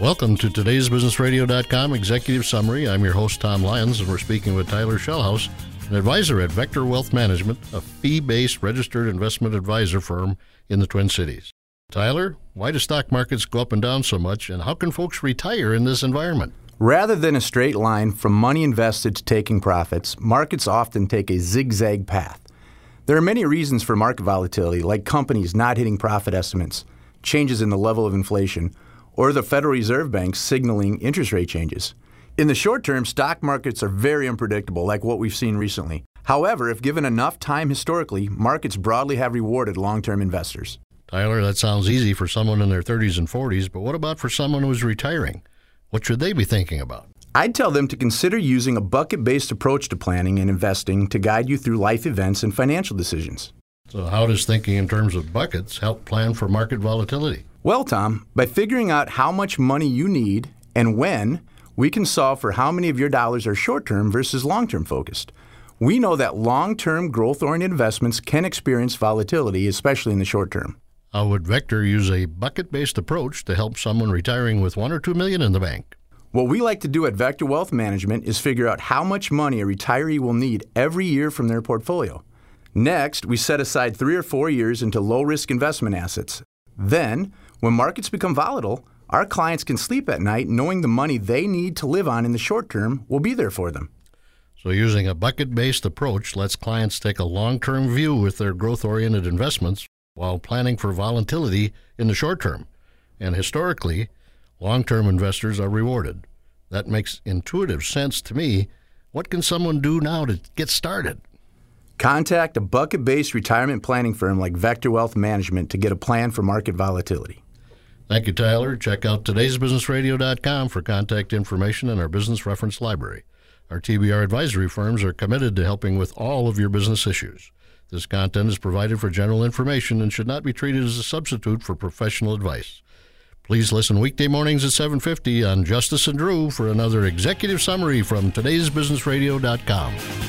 Welcome to today's BusinessRadio.com Executive Summary. I'm your host, Tom Lyons, and we're speaking with Tyler Shellhouse, an advisor at Vector Wealth Management, a fee based registered investment advisor firm in the Twin Cities. Tyler, why do stock markets go up and down so much, and how can folks retire in this environment? Rather than a straight line from money invested to taking profits, markets often take a zigzag path. There are many reasons for market volatility, like companies not hitting profit estimates, changes in the level of inflation, or the Federal Reserve Bank signaling interest rate changes. In the short term, stock markets are very unpredictable, like what we've seen recently. However, if given enough time historically, markets broadly have rewarded long term investors. Tyler, that sounds easy for someone in their 30s and 40s, but what about for someone who's retiring? What should they be thinking about? I'd tell them to consider using a bucket based approach to planning and investing to guide you through life events and financial decisions. So, how does thinking in terms of buckets help plan for market volatility? Well, Tom, by figuring out how much money you need and when, we can solve for how many of your dollars are short term versus long term focused. We know that long term growth oriented investments can experience volatility, especially in the short term. How would Vector use a bucket based approach to help someone retiring with one or two million in the bank? What we like to do at Vector Wealth Management is figure out how much money a retiree will need every year from their portfolio. Next, we set aside three or four years into low risk investment assets. Then, when markets become volatile, our clients can sleep at night knowing the money they need to live on in the short term will be there for them. So, using a bucket based approach lets clients take a long term view with their growth oriented investments while planning for volatility in the short term. And historically, long term investors are rewarded. That makes intuitive sense to me. What can someone do now to get started? Contact a bucket based retirement planning firm like Vector Wealth Management to get a plan for market volatility. Thank you, Tyler. Check out today'sbusinessradio.com for contact information and our business reference library. Our TBR advisory firms are committed to helping with all of your business issues. This content is provided for general information and should not be treated as a substitute for professional advice. Please listen weekday mornings at 7:50 on Justice and Drew for another executive summary from today'sbusinessradio.com.